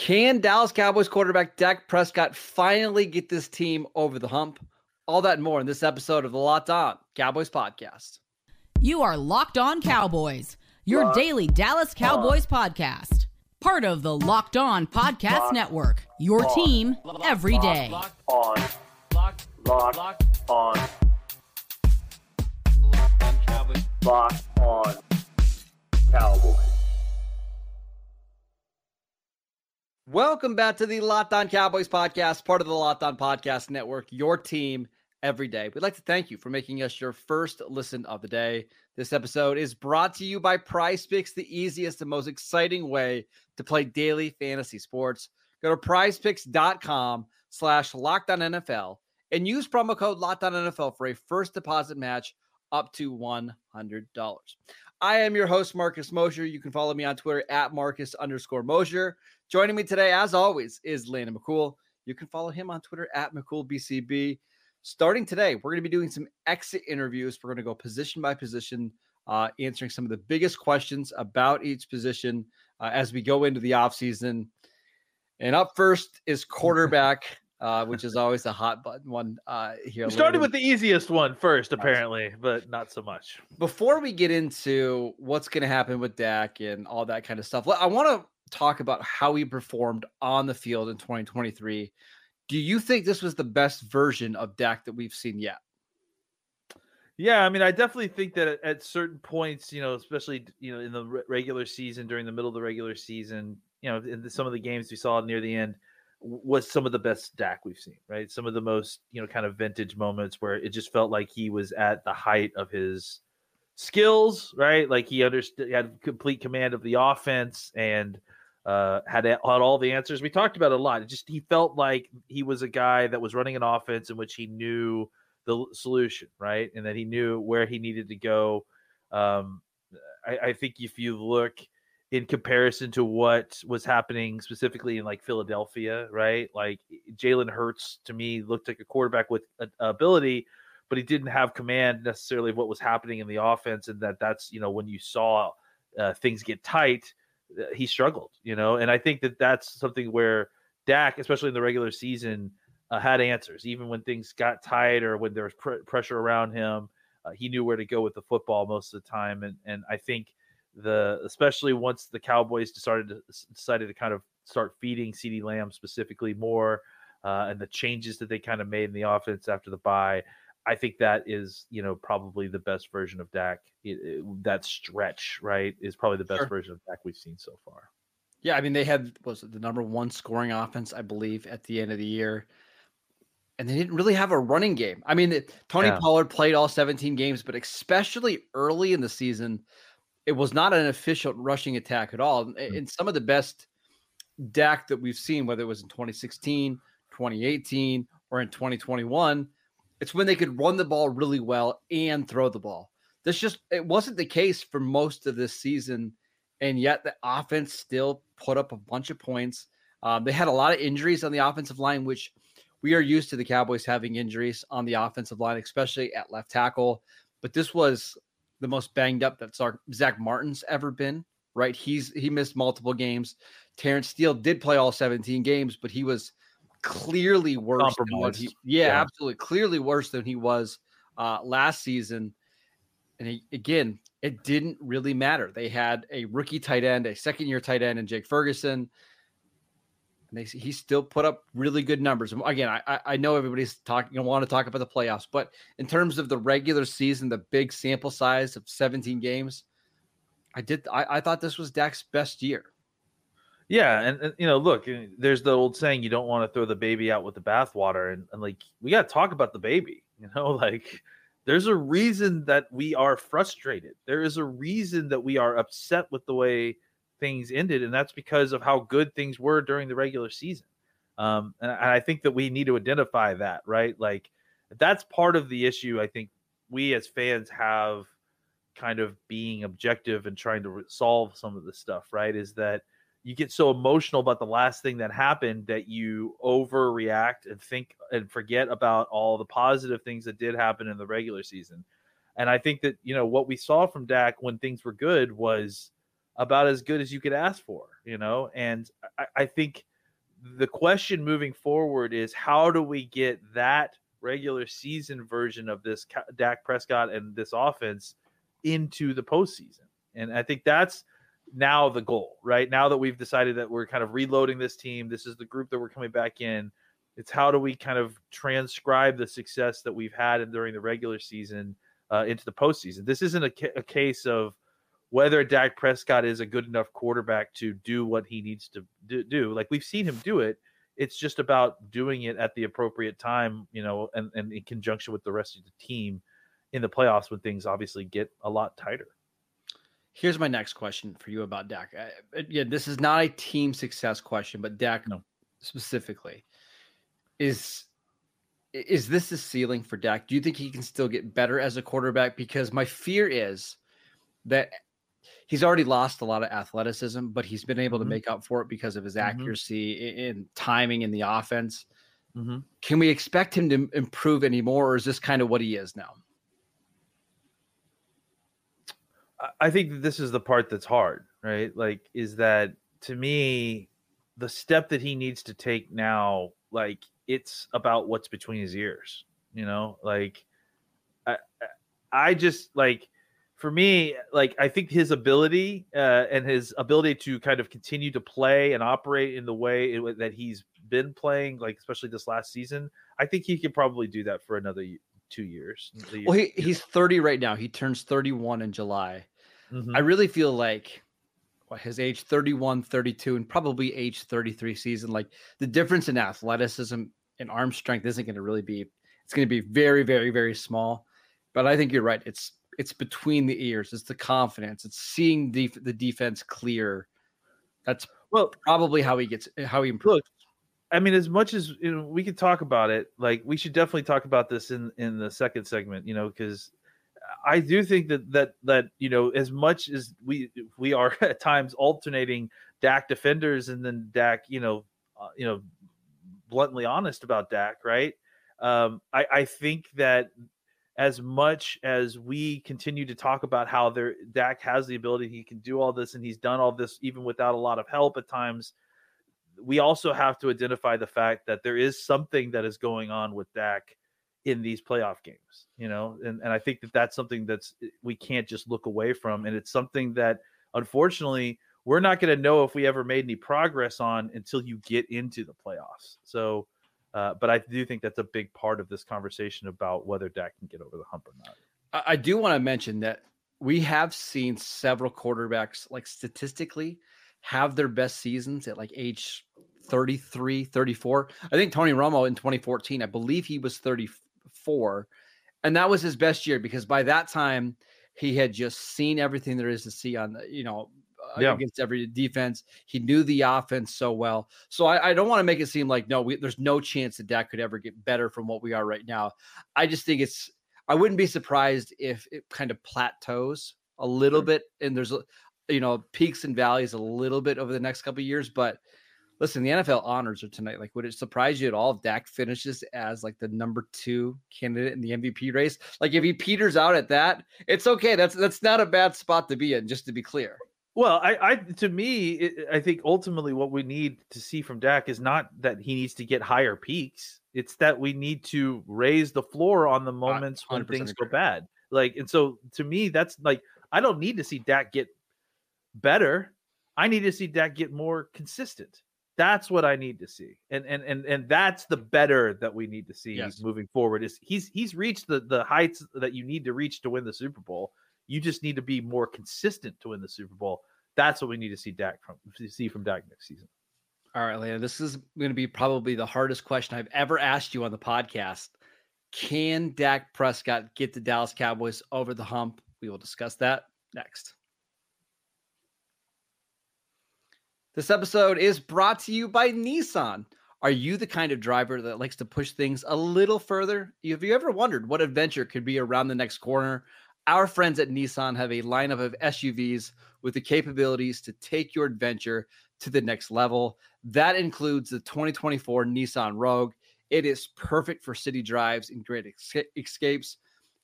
Can Dallas Cowboys quarterback Dak Prescott finally get this team over the hump? All that and more in this episode of the Locked On Cowboys podcast. You are Locked On Cowboys, your Locked daily Dallas Cowboys on. podcast. Part of the Locked On Podcast Locked Network, your on. team every day. Locked on. Locked, Locked, Locked on. Locked on Cowboys. Locked on Cowboys. Welcome back to the Locked On Cowboys podcast, part of the Locked On Podcast Network, your team every day. We'd like to thank you for making us your first listen of the day. This episode is brought to you by Prize Picks, the easiest and most exciting way to play daily fantasy sports. Go to prizepicks.com slash lockedon NFL and use promo code locked on NFL for a first deposit match up to $100. I am your host, Marcus Mosher. You can follow me on Twitter at Marcus underscore Mosher. Joining me today, as always, is Landon McCool. You can follow him on Twitter at McCoolBCB. Starting today, we're going to be doing some exit interviews. We're going to go position by position, uh, answering some of the biggest questions about each position uh, as we go into the offseason. And up first is quarterback, uh, which is always a hot button one uh, here. We started with the easiest one first, apparently, but not so much. Before we get into what's going to happen with Dak and all that kind of stuff, I want to talk about how he performed on the field in 2023. Do you think this was the best version of Dak that we've seen yet? Yeah, I mean, I definitely think that at, certain points, you know, especially you know in the regular season, during the middle of the regular season, you know, in the, some of the games we saw near the end, was some of the best Dak we've seen, right? Some of the most, you know, kind of vintage moments where it just felt like he was at the height of his skills, right? Like he understood, he had complete command of the offense and uh, had had all the answers. We talked about a lot. It just he felt like he was a guy that was running an offense in which he knew the solution, right, and that he knew where he needed to go. Um, I, I think if you look in comparison to what was happening specifically in like Philadelphia, right, like Jalen Hurts to me looked like a quarterback with ability, but he didn't have command necessarily of what was happening in the offense, and that that's you know when you saw uh, things get tight uh, he struggled, you know, and I think that that's something where Dak, especially in the regular season, uh, had answers. Even when things got tight or when there was pr- pressure around him, uh, he knew where to go with the football most of the time. And and I think the especially once the Cowboys decided to decided to kind of start feeding CeeDee Lamb specifically more, uh, and the changes that they kind of made in the offense after the bye, I think that is, you know, probably the best version of Dak. It, it, that stretch, right, is probably the best sure. version of Dak we've seen so far. Yeah, I mean, they had was it the number one scoring offense, I believe, at the end of the year, and they didn't really have a running game. I mean, Tony yeah. Pollard played all 17 games, but especially early in the season, it was not an efficient rushing attack at all. And some of the best Dak that we've seen, whether it was in 2016, 2018, or in 2021 it's when they could run the ball really well and throw the ball. This just it wasn't the case for most of this season, and yet the offense still put up a bunch of points. Um, they had a lot of injuries on the offensive line, which we are used to the Cowboys having injuries on the offensive line, especially at left tackle. But this was the most banged up that Zach Martin's ever been. Right? He's he missed multiple games. Terence Steele did play all 17 games, but he was clearly worse than he yeah, yeah, absolutely clearly worse than he was uh last season and he, again it didn't really matter they had a rookie tight end a second year tight end and jake ferguson and they he still put up really good numbers again i i know everybody's talking I want to talk about the playoffs but in terms of the regular season the big sample size of 17 games i did i, I thought this was dak's best year yeah, and, and, you know, look, eh, there's the old saying you don't want to throw the baby out with the bathwater, and, and like we got to talk about the baby. You know, like there's a reason that we are frustrated. There is a reason that we are upset with the way things ended, and that's because of how good things were during the regular season. Um, and, I think that we need to identify that, right? Like that's part of the issue. I think we as fans have kind of being objective and trying to solve some of the stuff, right? Is that you get so emotional about the last thing that happened that you overreact and think and forget about all the positive things that did happen in the regular season. And I think that, you know, what we saw from Dak when things were good was about as good as you could ask for, you know, and I, I think the question moving forward is how do we get that regular season version of this Dak Prescott and this offense into the postseason? And I think that's now the goal, right? Now that we've decided that we're kind of reloading this team, this is the group that we're coming back in. It's how do we kind of transcribe the success that we've had during the regular season uh, into the postseason? This isn't a, ca- a case of whether Dak Prescott is a good enough quarterback to do what he needs to do. Like we've seen him do it. It's just about doing it at the appropriate time, you know, and, and in conjunction with the rest of the team in the playoffs when things obviously get a lot tighter. Here's my next question for you about Dak. Uh, yeah, this is not a team success question, but Dak no. specifically is is this the ceiling for Dak? Do you think he can still get better as a quarterback? Because my fear is that he's already lost a lot of athleticism, but he's been able to mm-hmm. make up for it because of his mm-hmm. accuracy mm-hmm. in timing in the offense. Mm-hmm. Can we expect him to improve anymore, or is this kind of what he is now? I think that this is the part that's hard, right? Like, is that to me, the step that he needs to take now, like, it's about what's between his ears, you know? Like, I, I just like, for me, like, I think his ability uh, and his ability to kind of continue to play and operate in the way it, that he's been playing, like, especially this last season, I think he could probably do that for another two years. Well, he, he's 30 right now. He turns 31 in July. Mm-hmm. I really feel like what his age 31, 32, and probably age 33 season, like the difference in athleticism and arm strength isn't going to really be, it's going to be very, very, very small. But I think you're right. It's, it's between the ears. It's the confidence. It's seeing the the defense clear. That's well probably how he gets how he improves. Look, I mean, as much as you know, we could talk about it, like we should definitely talk about this in in the second segment, you know, because I do think that that that you know as much as we we are at times alternating Dak defenders and then Dak, you know, uh, you know, bluntly honest about Dak, right? Um, I, I think that as much as we continue to talk about how there Dak has the ability, he can do all this, and he's done all this even without a lot of help at times. We also have to identify the fact that there is something that is going on with Dak in these playoff games, you know, and, and I think that that's something that's eh, we can't just look away from. And it's something that unfortunately we're not going to know if we ever made any progress on until you get into the playoffs. So, uh, but I do think that's a big part of this conversation about whether Dak can get over the hump or not. I, I do want to mention that we have seen several quarterbacks, like statistically, have their best seasons at like age 33, 34. I think Tony Romo in 2014, I believe he was 34. And that was his best year because by that time he had just seen everything there is to see on the, you know, yeah. against every defense. He knew the offense so well. So I, I don't want to make it seem like no, we, there's no chance that Dak could ever get better from what we are right now. I just think it's. I wouldn't be surprised if it kind of plateaus a little bit, and there's you know peaks and valleys a little bit over the next couple years. But listen, the NFL honors are tonight. Like, would it surprise you at all if Dak finishes as like the number two candidate in the MVP race? Like, if he peters out at that, it's okay. That's that's not a bad spot to be in. Just to be clear. Well, I, I to me, it, I think ultimately what we need to see from Dak is not that he needs to get higher peaks. It's that we need to raise the floor on the moments when things agree. go bad. Like, and so to me, that's like I don't need to see Dak get better. I need to see Dak get more consistent. That's what I need to see, and and and and that's the better that we need to see yes. moving forward. Is he's he's reached the the heights that you need to reach to win the Super Bowl. You just need to be more consistent to win the Super Bowl. That's what we need to see Dak from see from Dak next season. All right, Landon, this is going to be probably the hardest question I've ever asked you on the podcast. Can Dak Prescott get the Dallas Cowboys over the hump? We will discuss that next. This episode is brought to you by Nissan. Are you the kind of driver that likes to push things a little further? Have you ever wondered what adventure could be around the next corner? Our friends at Nissan have a lineup of SUVs with the capabilities to take your adventure to the next level. That includes the 2024 Nissan Rogue. It is perfect for city drives and great escapes.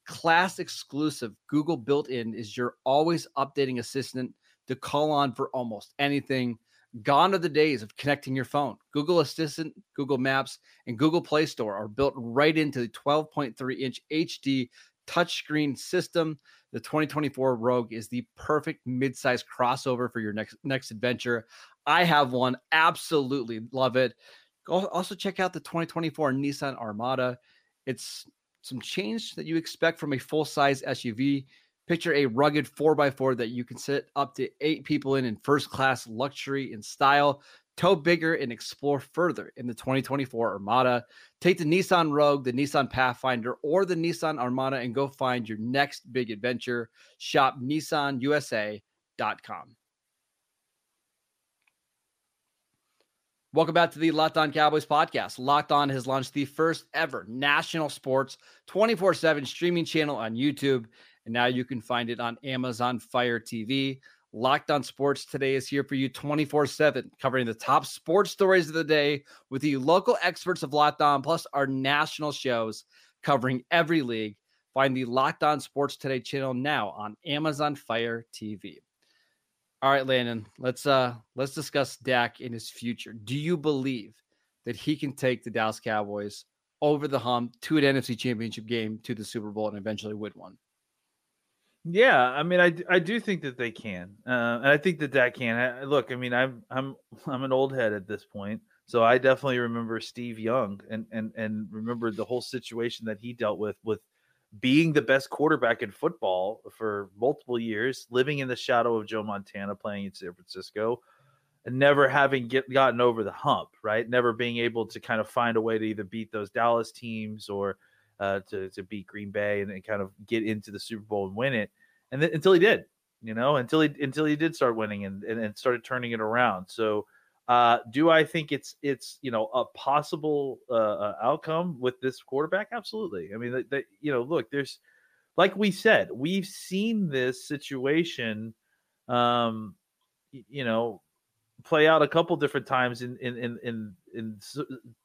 Class exclusive Google built in is your always updating assistant to call on for almost anything Gone are the days of connecting your phone. Google Assistant, Google Maps, and Google Play Store are built right into the 12.3 inch HD touchscreen system. The 2024 Rogue is the perfect midsize crossover for your next next adventure. I have one, absolutely love it. Also check out the 2024 Nissan Armada. It's some change that you expect from a full-size SUV. Picture a rugged 4x4 that you can sit up to eight people in in first class luxury and style. Tow bigger and explore further in the 2024 Armada. Take the Nissan Rogue, the Nissan Pathfinder, or the Nissan Armada and go find your next big adventure. Shop NissanUSA.com. Welcome back to the Locked On Cowboys podcast. Locked On has launched the first ever national sports 24 7 streaming channel on YouTube. And now you can find it on Amazon Fire TV. Locked On Sports today is here for you 24 7, covering the top sports stories of the day with the local experts of Locked On, plus our national shows covering every league. Find the Locked On Sports Today channel now on Amazon Fire TV. All right, Landon, let's uh let's discuss Dak in his future. Do you believe that he can take the Dallas Cowboys over the hump to an NFC championship game to the Super Bowl and eventually win one? Yeah, I mean, I, I do think that they can, uh, and I think that that can. I, look, I mean, I'm I'm I'm an old head at this point, so I definitely remember Steve Young and and and remember the whole situation that he dealt with with being the best quarterback in football for multiple years, living in the shadow of Joe Montana playing in San Francisco, and never having get, gotten over the hump, right? Never being able to kind of find a way to either beat those Dallas teams or uh, to, to beat Green Bay and, and, kind of get into the Super Bowl and win it. And then until he did, you know, until he until he did start winning and, and, and started turning it around. So uh, do I think it's it's you know a possible uh, uh outcome with this quarterback? Absolutely. I mean, that, that, you know, look, there's like we said, we've seen this situation, um, you know, play out a couple different times in in in in in,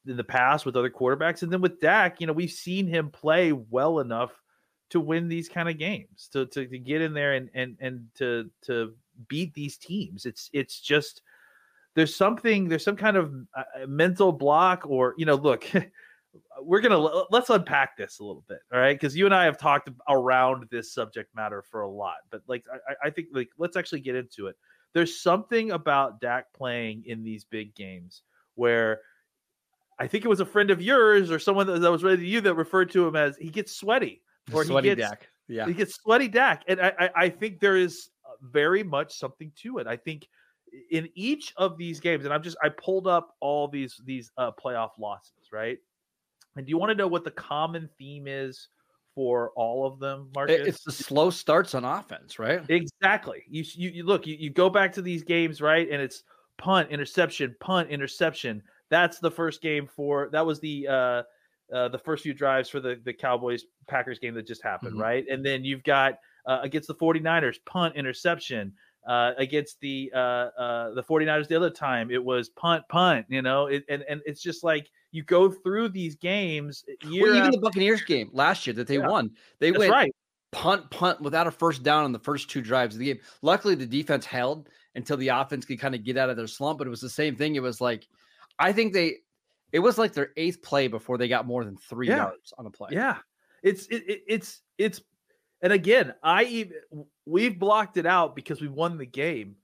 in the past with other quarterbacks, and then with Dak, you know, we've seen him play well enough to win these kind of games, to to, to get in there and and and to to beat these teams. It's it's just there's something there's some kind of uh, uh mental block or you know look we're gonna let's unpack this a little bit all right? Because you and i have talked around this subject matter for a lot but like I, I think like let's actually get into it there's something about dak playing in these big games where i think it was a friend of yours or someone that, was related to you that referred to him as he gets sweaty or sweaty he gets dak. Yeah. he gets sweaty dak. And I, I i think there is very much something to it. I think in each of these games, and I'm just I pulled up all these these uh, playoff losses, right? And do you want to know what the common theme is for all of them, Marcus? It's the slow starts on offense, right? Exactly. You you, you look, you, you go back to these games, right? And it's punt, interception, punt, interception. That's the first game for that was the uh uh, the first few drives for the, the Cowboys Packers game that just happened, mm-hmm. right? And then you've got uh, against the 49ers, punt, interception, uh, against the uh, uh, the 49ers the other time. It was punt, punt, you know, it, and, and it's just like you go through these games. Well, even the Buccaneers game last year that they yeah. won, they went right. punt, punt without a first down on the first two drives of the game. Luckily, the defense held until the offense could kind of get out of their slump, but it was the same thing. It was like, I think they, it was like their eighth play before they got more than three yeah. yards on a play. Yeah. It's, it, it, it's, it's and again, I even we've blocked it out because we won the game.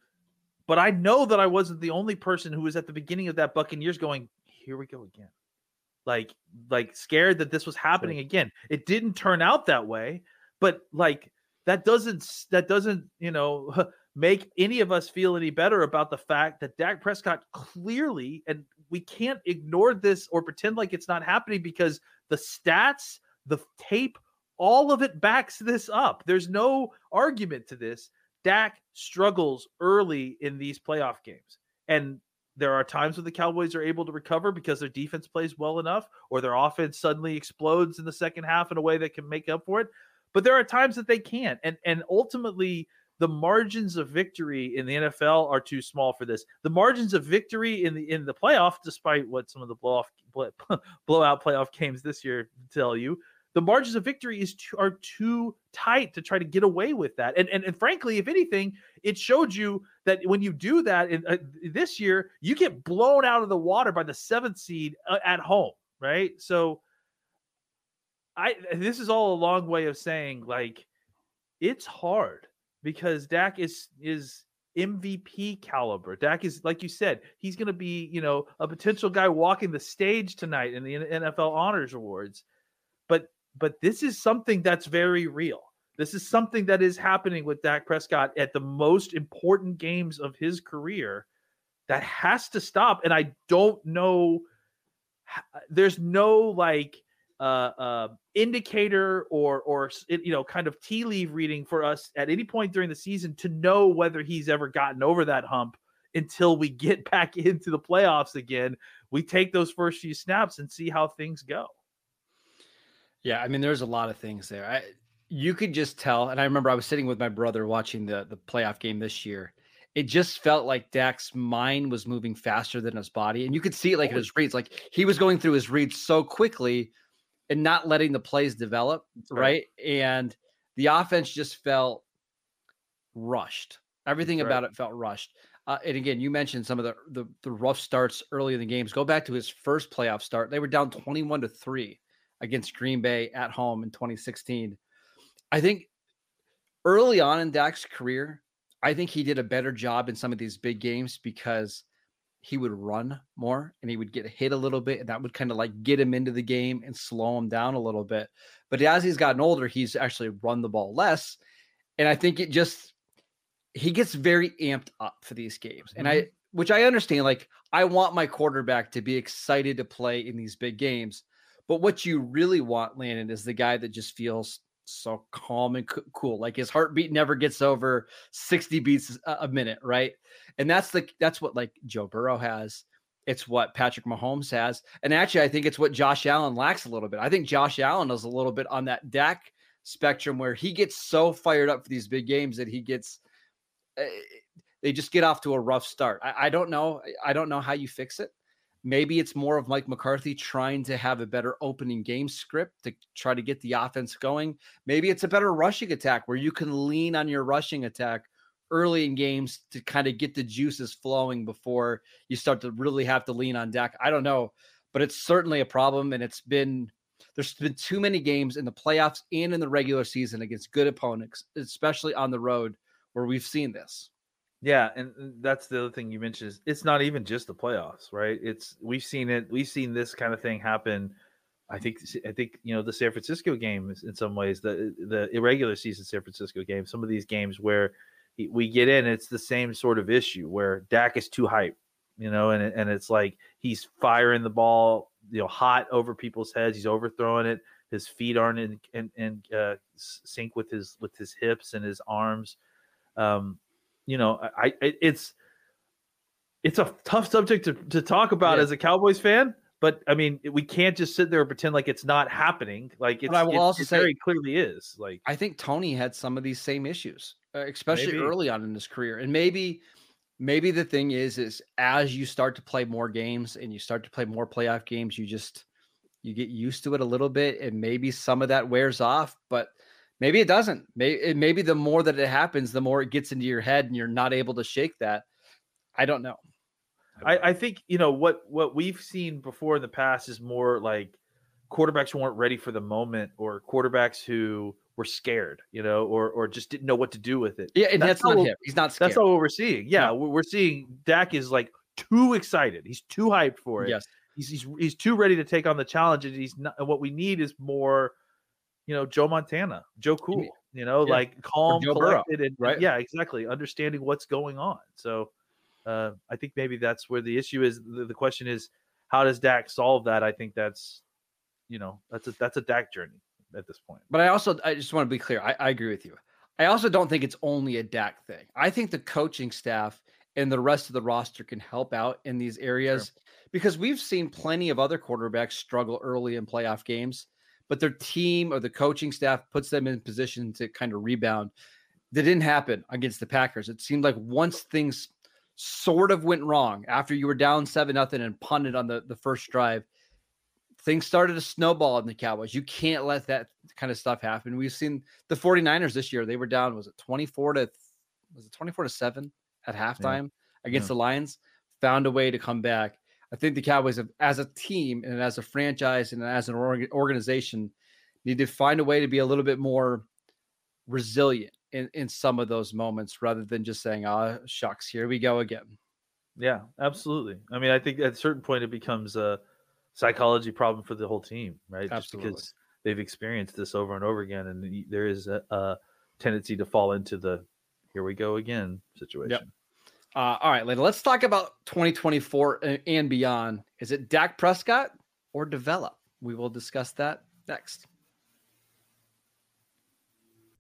But I know that I wasn't the only person who was at the beginning of that Buccaneers going, here we go again. Like like scared that this was happening again. It didn't turn out that way, but like that doesn't that doesn't, you know, make any of us feel any better about the fact that Dak Prescott clearly and we can't ignore this or pretend like it's not happening because the stats, the tape all of it backs this up. There's no argument to this. Dak struggles early in these playoff games. And there are times when the Cowboys are able to recover because their defense plays well enough or their offense suddenly explodes in the second half in a way that can make up for it. But there are times that they can't. And and ultimately the margins of victory in the NFL are too small for this. The margins of victory in the in the playoff, despite what some of the blow off blowout playoff games this year tell you, the margins of victory is too, are too tight to try to get away with that. And and, and frankly, if anything, it showed you that when you do that in, uh, this year, you get blown out of the water by the seventh seed uh, at home, right? So, I this is all a long way of saying like it's hard because Dak is is MVP caliber. Dak is like you said, he's going to be, you know, a potential guy walking the stage tonight in the NFL Honors Awards. But but this is something that's very real. This is something that is happening with Dak Prescott at the most important games of his career that has to stop and I don't know there's no like uh, uh, indicator or or you know kind of tea leaf reading for us at any point during the season to know whether he's ever gotten over that hump until we get back into the playoffs again. We take those first few snaps and see how things go. Yeah, I mean, there's a lot of things there. I, you could just tell, and I remember I was sitting with my brother watching the the playoff game this year. It just felt like Dak's mind was moving faster than his body, and you could see it like in his reads. Like he was going through his reads so quickly and not letting the plays develop, right? right? And the offense just felt rushed. Everything right. about it felt rushed. Uh, and again, you mentioned some of the, the, the rough starts early in the games. Go back to his first playoff start; they were down twenty-one to three against Green Bay at home in 2016. I think early on in Dak's career, I think he did a better job in some of these big games because he would run more and he would get hit a little bit and that would kind of like get him into the game and slow him down a little bit but as he's gotten older he's actually run the ball less and i think it just he gets very amped up for these games and i mm-hmm. which i understand like i want my quarterback to be excited to play in these big games but what you really want landon is the guy that just feels so calm and cool. Like his heartbeat never gets over 60 beats a minute, right? And that's the that's what like Joe Burrow has. It's what Patrick Mahomes has. And actually, I think it's what Josh Allen lacks a little bit. I think Josh Allen is a little bit on that Dak spectrum where he gets so fired up for these big games that he gets uh, they just get off to a rough start. I, I don't know. I don't know how you fix it. Maybe it's more of Mike McCarthy trying to have a better opening game script to try to get the offense going. Maybe it's a better rushing attack where you can lean on your rushing attack early in games to kind of get the juices flowing before you start to really have to lean on Dak. I don't know, but it's certainly a problem. And it's been, there's been too many games in the playoffs and in the regular season against good opponents, especially on the road, where we've seen this. Yeah, and that's the other thing you mentioned is it's not even just the playoffs, right? It's we've seen it, we've seen this kind of thing happen. I think I think you know the San Francisco game is in some ways the the irregular season San Francisco game. Some of these games where we get in, it's the same sort of issue where Dak is too hype, you know, and and it's like he's firing the ball, you know, hot over people's heads. He's overthrowing it. His feet aren't in in, in uh, sync with his with his hips and his arms. Um, you know, I, I it's it's a tough subject to, to talk about yeah. as a Cowboys fan. But I mean, we can't just sit there and pretend like it's not happening. Like it's, I will it, also say, very clearly is. Like I think Tony had some of these same issues, uh, especially maybe. early on in his career, and maybe maybe the thing is is as you start to play more games and you start to play more playoff games, you just you get used to it a little bit, and maybe some of that wears off. But Maybe it doesn't. Maybe maybe the more that it happens, the more it gets into your head, and you're not able to shake that. I don't know. I, I think you know what what we've seen before in the past is more like quarterbacks who weren't ready for the moment, or quarterbacks who were scared, you know, or or just didn't know what to do with it. Yeah, and that's, that's not him. He's not scared. That's not what we're seeing. Yeah, no. we're seeing Dak is like too excited. He's too hyped for it. Yes. He's, he's he's too ready to take on the challenge, and he's not. And what we need is more you know, Joe Montana, Joe Cool, you know, yeah. like calm, collected, and right. yeah, exactly, understanding what's going on. So uh, I think maybe that's where the issue is. The, the, question is, how does Dak solve that? I think that's, you know, that's a that's a Dak journey at this point. But I also I just want to be clear. I, I agree with you. I also don't think it's only a Dak thing. I think the coaching staff and the rest of the roster can help out in these areas sure. because we've seen plenty of other quarterbacks struggle early in playoff games but their team or the coaching staff puts them in position to kind of rebound. That didn't happen against the Packers. It seemed like once things sort of went wrong after you were down seven nothing and punted on the, the first drive, things started to snowball in the Cowboys. You can't let that kind of stuff happen. We've seen the 49ers this year. They were down, was it 24 to was it 24 to 7 at halftime yeah. against yeah. the Lions? Found a way to come back. I think the Cowboys have, as a team and as a franchise and as an org- organization need to find a way to be a little bit more resilient in, in some of those moments rather than just saying, oh, shucks, here we go again. Yeah, absolutely. I mean, I think at a certain point it becomes a psychology problem for the whole team, right? Absolutely. Just because they've experienced this over and over again, and there is a, a tendency to fall into the "here we go again" situation. Yep. Uh, all right, later. Let's talk about 2024 and beyond. Is it Dak Prescott or develop? We will discuss that next.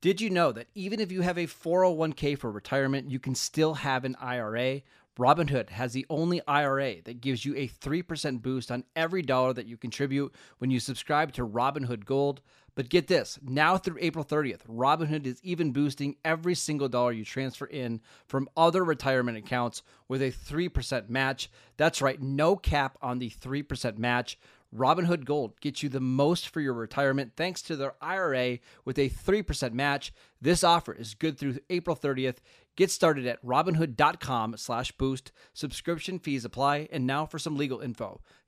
Did you know that even if you have a 401k for retirement, you can still have an IRA? Robinhood has the only IRA that gives you a 3% boost on every dollar that you contribute when you subscribe to Robinhood Gold. But get this now through April 30th, Robinhood is even boosting every single dollar you transfer in from other retirement accounts with a 3% match. That's right, no cap on the 3% match. Robinhood Gold gets you the most for your retirement thanks to their IRA with a 3% match. This offer is good through April 30th. Get started at robinhood.com slash boost. Subscription fees apply. And now for some legal info.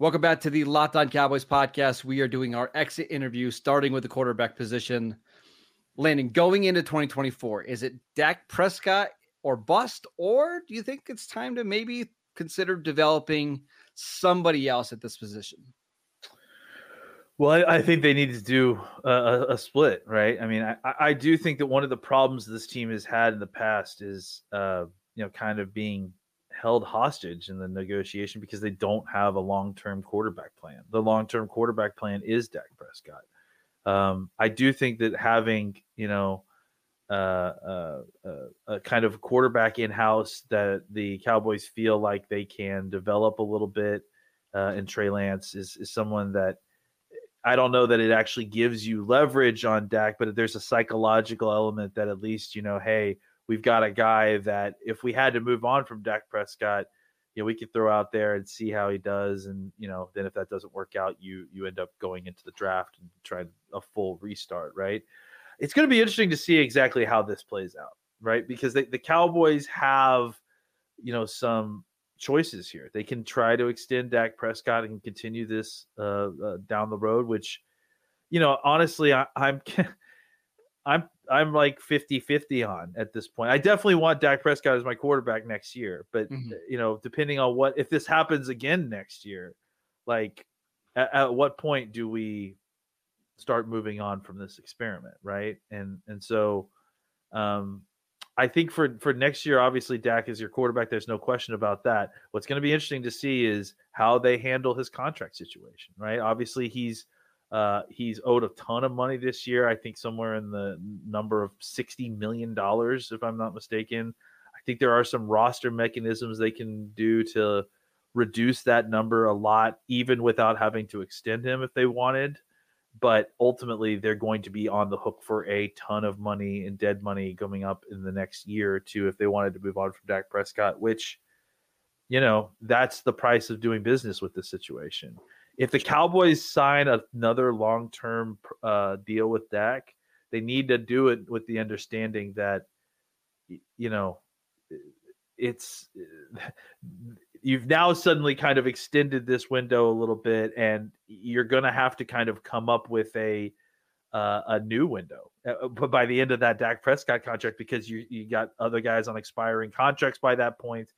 Welcome back to the Locked On Cowboys podcast. We are doing our exit interview, starting with the quarterback position. Landon, going into 2024, is it Dak Prescott or bust, or do you think it's time to maybe consider developing somebody else at this position? Well, I, think they need to do a, a, split, right? I mean, I, I do think that one of the problems this team has had in the past is, uh, you know, kind of being held hostage in the negotiation because they don't have a long term quarterback plan. The long term quarterback plan is Dak Prescott. Um, I do think that having, you know, uh, uh, uh, a kind of quarterback in house that the Cowboys feel like they can develop a little bit uh, in Trey Lance is, is someone that I don't know that it actually gives you leverage on Dak, but there's a psychological element that at least, you know, hey, we've got a guy that if we had to move on from Dak Prescott, you know, we could throw out there and see how he does. And, you know, then if that doesn't work out, you you end up going into the draft and trying a full restart, right? It's going to be interesting to see exactly how this plays out, right? Because they, the Cowboys have, you know, some choices here. They can try to extend Dak Prescott and continue this uh, uh, down the road, which, you know, honestly, I, I'm I'm I'm like 50-50 on at this point. I definitely want Dak Prescott as my quarterback next year, but mm-hmm. you know, depending on what if this happens again next year, like at, at, what point do we start moving on from this experiment, right? And and so um I think for for next year, obviously Dak is your quarterback. There's no question about that. What's going to be interesting to see is how they handle his contract situation, right? Obviously, he's uh, he's owed a ton of money this year. I think somewhere in the number of sixty million dollars, if I'm not mistaken. I think there are some roster mechanisms they can do to reduce that number a lot, even without having to extend him if they wanted. But ultimately, they're going to be on the hook for a ton of money and dead money coming up in the next year or two if they wanted to move on from Dak Prescott, which, you know, that's the price of doing business with this situation if the Cowboys sign another long term uh, deal with Dak, they need to do it with the understanding that, you know, it's you've now suddenly kind of extended this window a little bit, and you're going to have to kind of come up with a uh, a new window. Uh, but by the end of that Dak Prescott contract, because you you got other guys on expiring contracts by that point,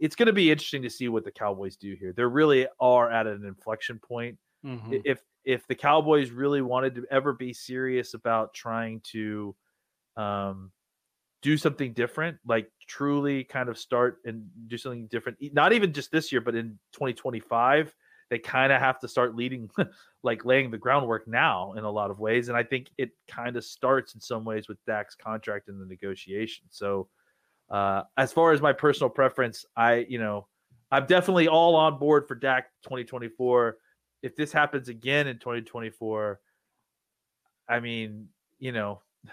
it's going to be interesting to see what the Cowboys do here. They really are at an inflection point. Mm-hmm. If if the Cowboys really wanted to ever be serious about trying to um, do something different, like truly kind of start and do something different, not even just this year, but in 2025, they kind of have to start leading, like laying the groundwork now in a lot of ways. And I think it kind of starts in some ways with Dak's contract and the negotiation. So, uh, as far as my personal preference, I, you know, I'm definitely all on board for Dak 2024. If this happens again in 2024, I mean, you know,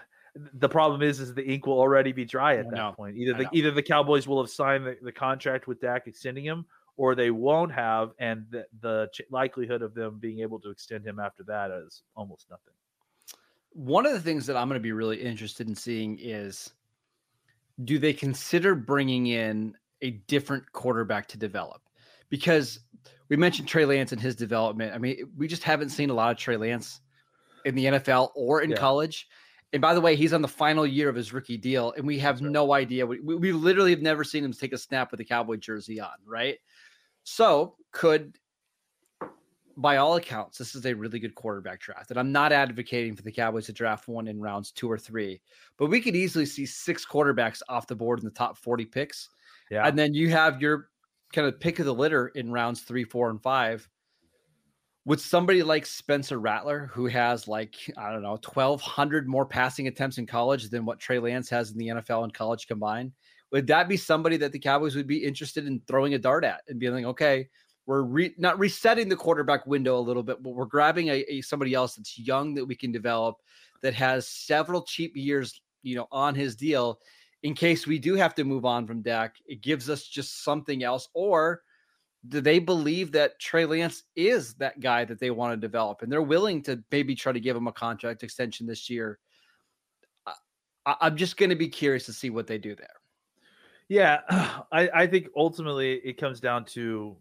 the problem is, is the ink will already be dry at that point. Either the either the Cowboys will have signed the, the contract with Dak extending him, or they won't have, and the, the ch- likelihood of them being able to extend him after that is almost nothing. One of the things that I'm going to be really interested in seeing is do they consider bringing in a different quarterback to develop? Because we mentioned Trey Lance and his development. I mean, we just haven't seen a lot of Trey Lance in the NFL or in yeah. college. And by the way, he's on the final year of his rookie deal, and we have right. no idea. We, we literally have never seen him take a snap with a Cowboy jersey on, right? So, could, by all accounts, this is a really good quarterback draft. And I'm not advocating for the Cowboys to draft one in rounds two or three, but we could easily see six quarterbacks off the board in the top 40 picks. Yeah. And then you have your kind of pick of the litter in rounds three, four, and five with somebody like Spencer Rattler, who has like, I don't know, 1,200 more passing attempts in college than what Trey Lance has in the NFL and college combined, would that be somebody that the Cowboys would be interested in throwing a dart at and being like, okay, we're re- not resetting the quarterback window a little bit, but we're grabbing a, a somebody else that's young that we can develop that has several cheap years, you know, on his deal in case we do have to move on from Dak. It gives us just something else, or do they believe that Trey Lance is that guy that they want to develop and they're willing to maybe try to give him a contract extension this year? I, am just going to be curious to see what they do there. Yeah, I, I think ultimately it comes down to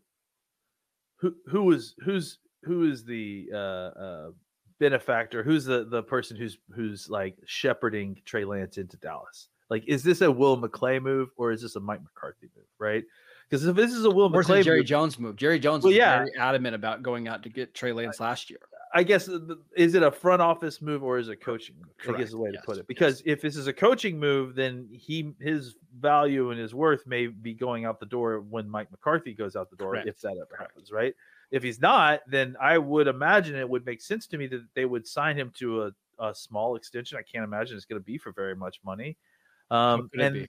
who who is who's who is the uh, uh, benefactor, who's the the person who's who's like shepherding Trey Lance into Dallas. Like, is this a Will McClay move or is this a Mike McCarthy move? Right? Because if this is a Will McClay, Jerry move, Jones move. Jerry Jones well, was yeah. very adamant about going out to get Trey Lance last year. I guess is it a front office move or is it coaching? Correct. I guess the way yes. to put it. Because yes. if this is a coaching move, then he his value and his worth may be going out the door when Mike McCarthy goes out the door, Correct. if that ever Correct. happens, right? If he's not, then I would imagine it would make sense to me that they would sign him to a, a small extension. I can't imagine it's going to be for very much money. Um, and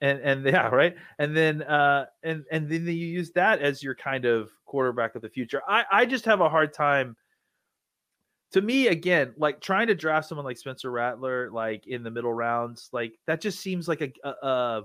and and yeah, right. And then uh, and and then you use that as your kind of quarterback of the future. I I just have a hard time. To me, again, like trying to draft someone like Spencer Rattler, like in the middle rounds, like that just seems like a a, uh,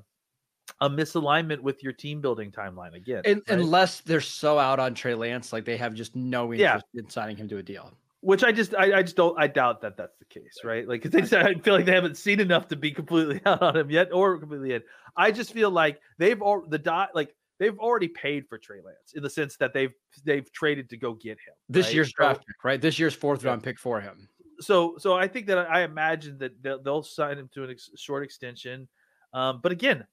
a misalignment with your team building timeline again. And, right? Unless they're so out on Trey Lance, like they have just no interest yeah. in signing him to a deal which I just I, I just don't I doubt that that's the case, right? Like because they I feel like they haven't seen enough to be completely out on him yet or completely in. I just feel like they've all the dot like they've already paid for Trey Lance in the sense that they've they've traded to go get him this right? year's draft pick, right? This year's fourth round pick for him. So so I think that I imagine that they'll, they'll sign him to a ex- short extension, um, but again,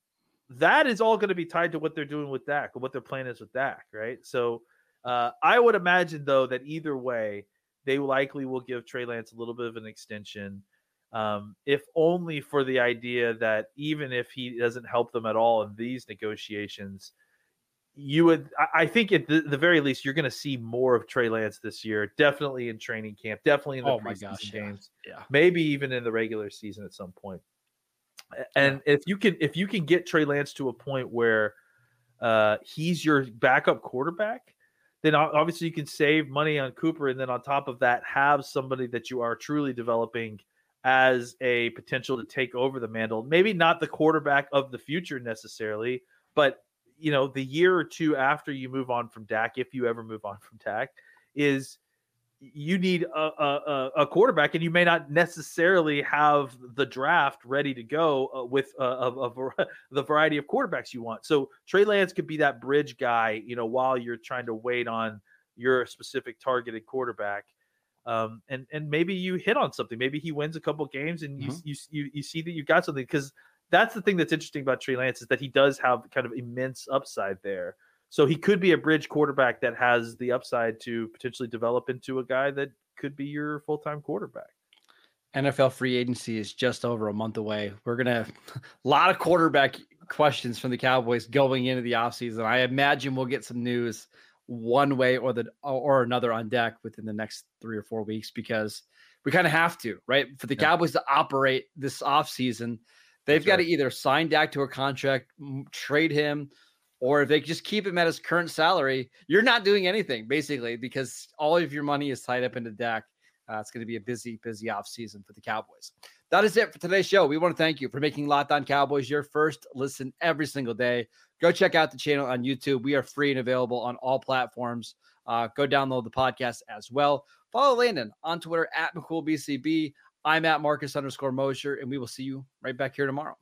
that is all going to be tied to what they're doing with Dak or what their plan is with Dak, right? So uh, I would imagine though that either way they likely will give Trey Lance a little bit of an extension, um, if only for the idea that even if he doesn't help them at all in these negotiations, you would, I think at the, the very least, you're going to see more of Trey Lance this year. Definitely in training camp, definitely in the oh preseason gosh, games, yeah. yeah. maybe even in the regular season at some point. And yeah. if you can, if you can get Trey Lance to a point where uh, he's your backup quarterback then obviously you can save money on Cooper, and then on top of that, have somebody that you are truly developing as a potential to take over the mantle. Maybe not the quarterback of the future necessarily, but you know, the year or two after you move on from Dak, if you ever move on from Dak, is you need a, a, a, quarterback, and you may not necessarily have the draft ready to go uh, with a, a, the variety of quarterbacks you want. So Trey Lance could be that bridge guy, you know, while you're trying to wait on your specific targeted quarterback. Um, and and maybe you hit on something. Maybe he wins a couple games, and you, mm-hmm. you you you see that you've got something because that's the thing that's interesting about Trey Lance is that he does have kind of immense upside there. So he could be a bridge quarterback that has the upside to potentially develop into a guy that could be your full time quarterback. NFL free agency is just over a month away. We're going to have a lot of quarterback questions from the Cowboys going into the offseason. I imagine we'll get some news one way or the or another on Dak within the next three or four weeks because we kind of have to, right? For the yeah. Cowboys to operate this offseason, they've That's got right. to either sign Dak to a contract, trade him, or if they just keep him at his current salary, you're not doing anything basically because all of your money is tied up into Dak. Uh, it's going to be a busy, busy offseason for the Cowboys. That is it for today's show. We want to thank you for making Locked On Cowboys your first listen every single day. Go check out the channel on YouTube. We are free and available on all platforms. Uh, go download the podcast as well. Follow Landon on Twitter at McCoolBCB. I'm at Marcus underscore Mosher, and we will see you right back here tomorrow.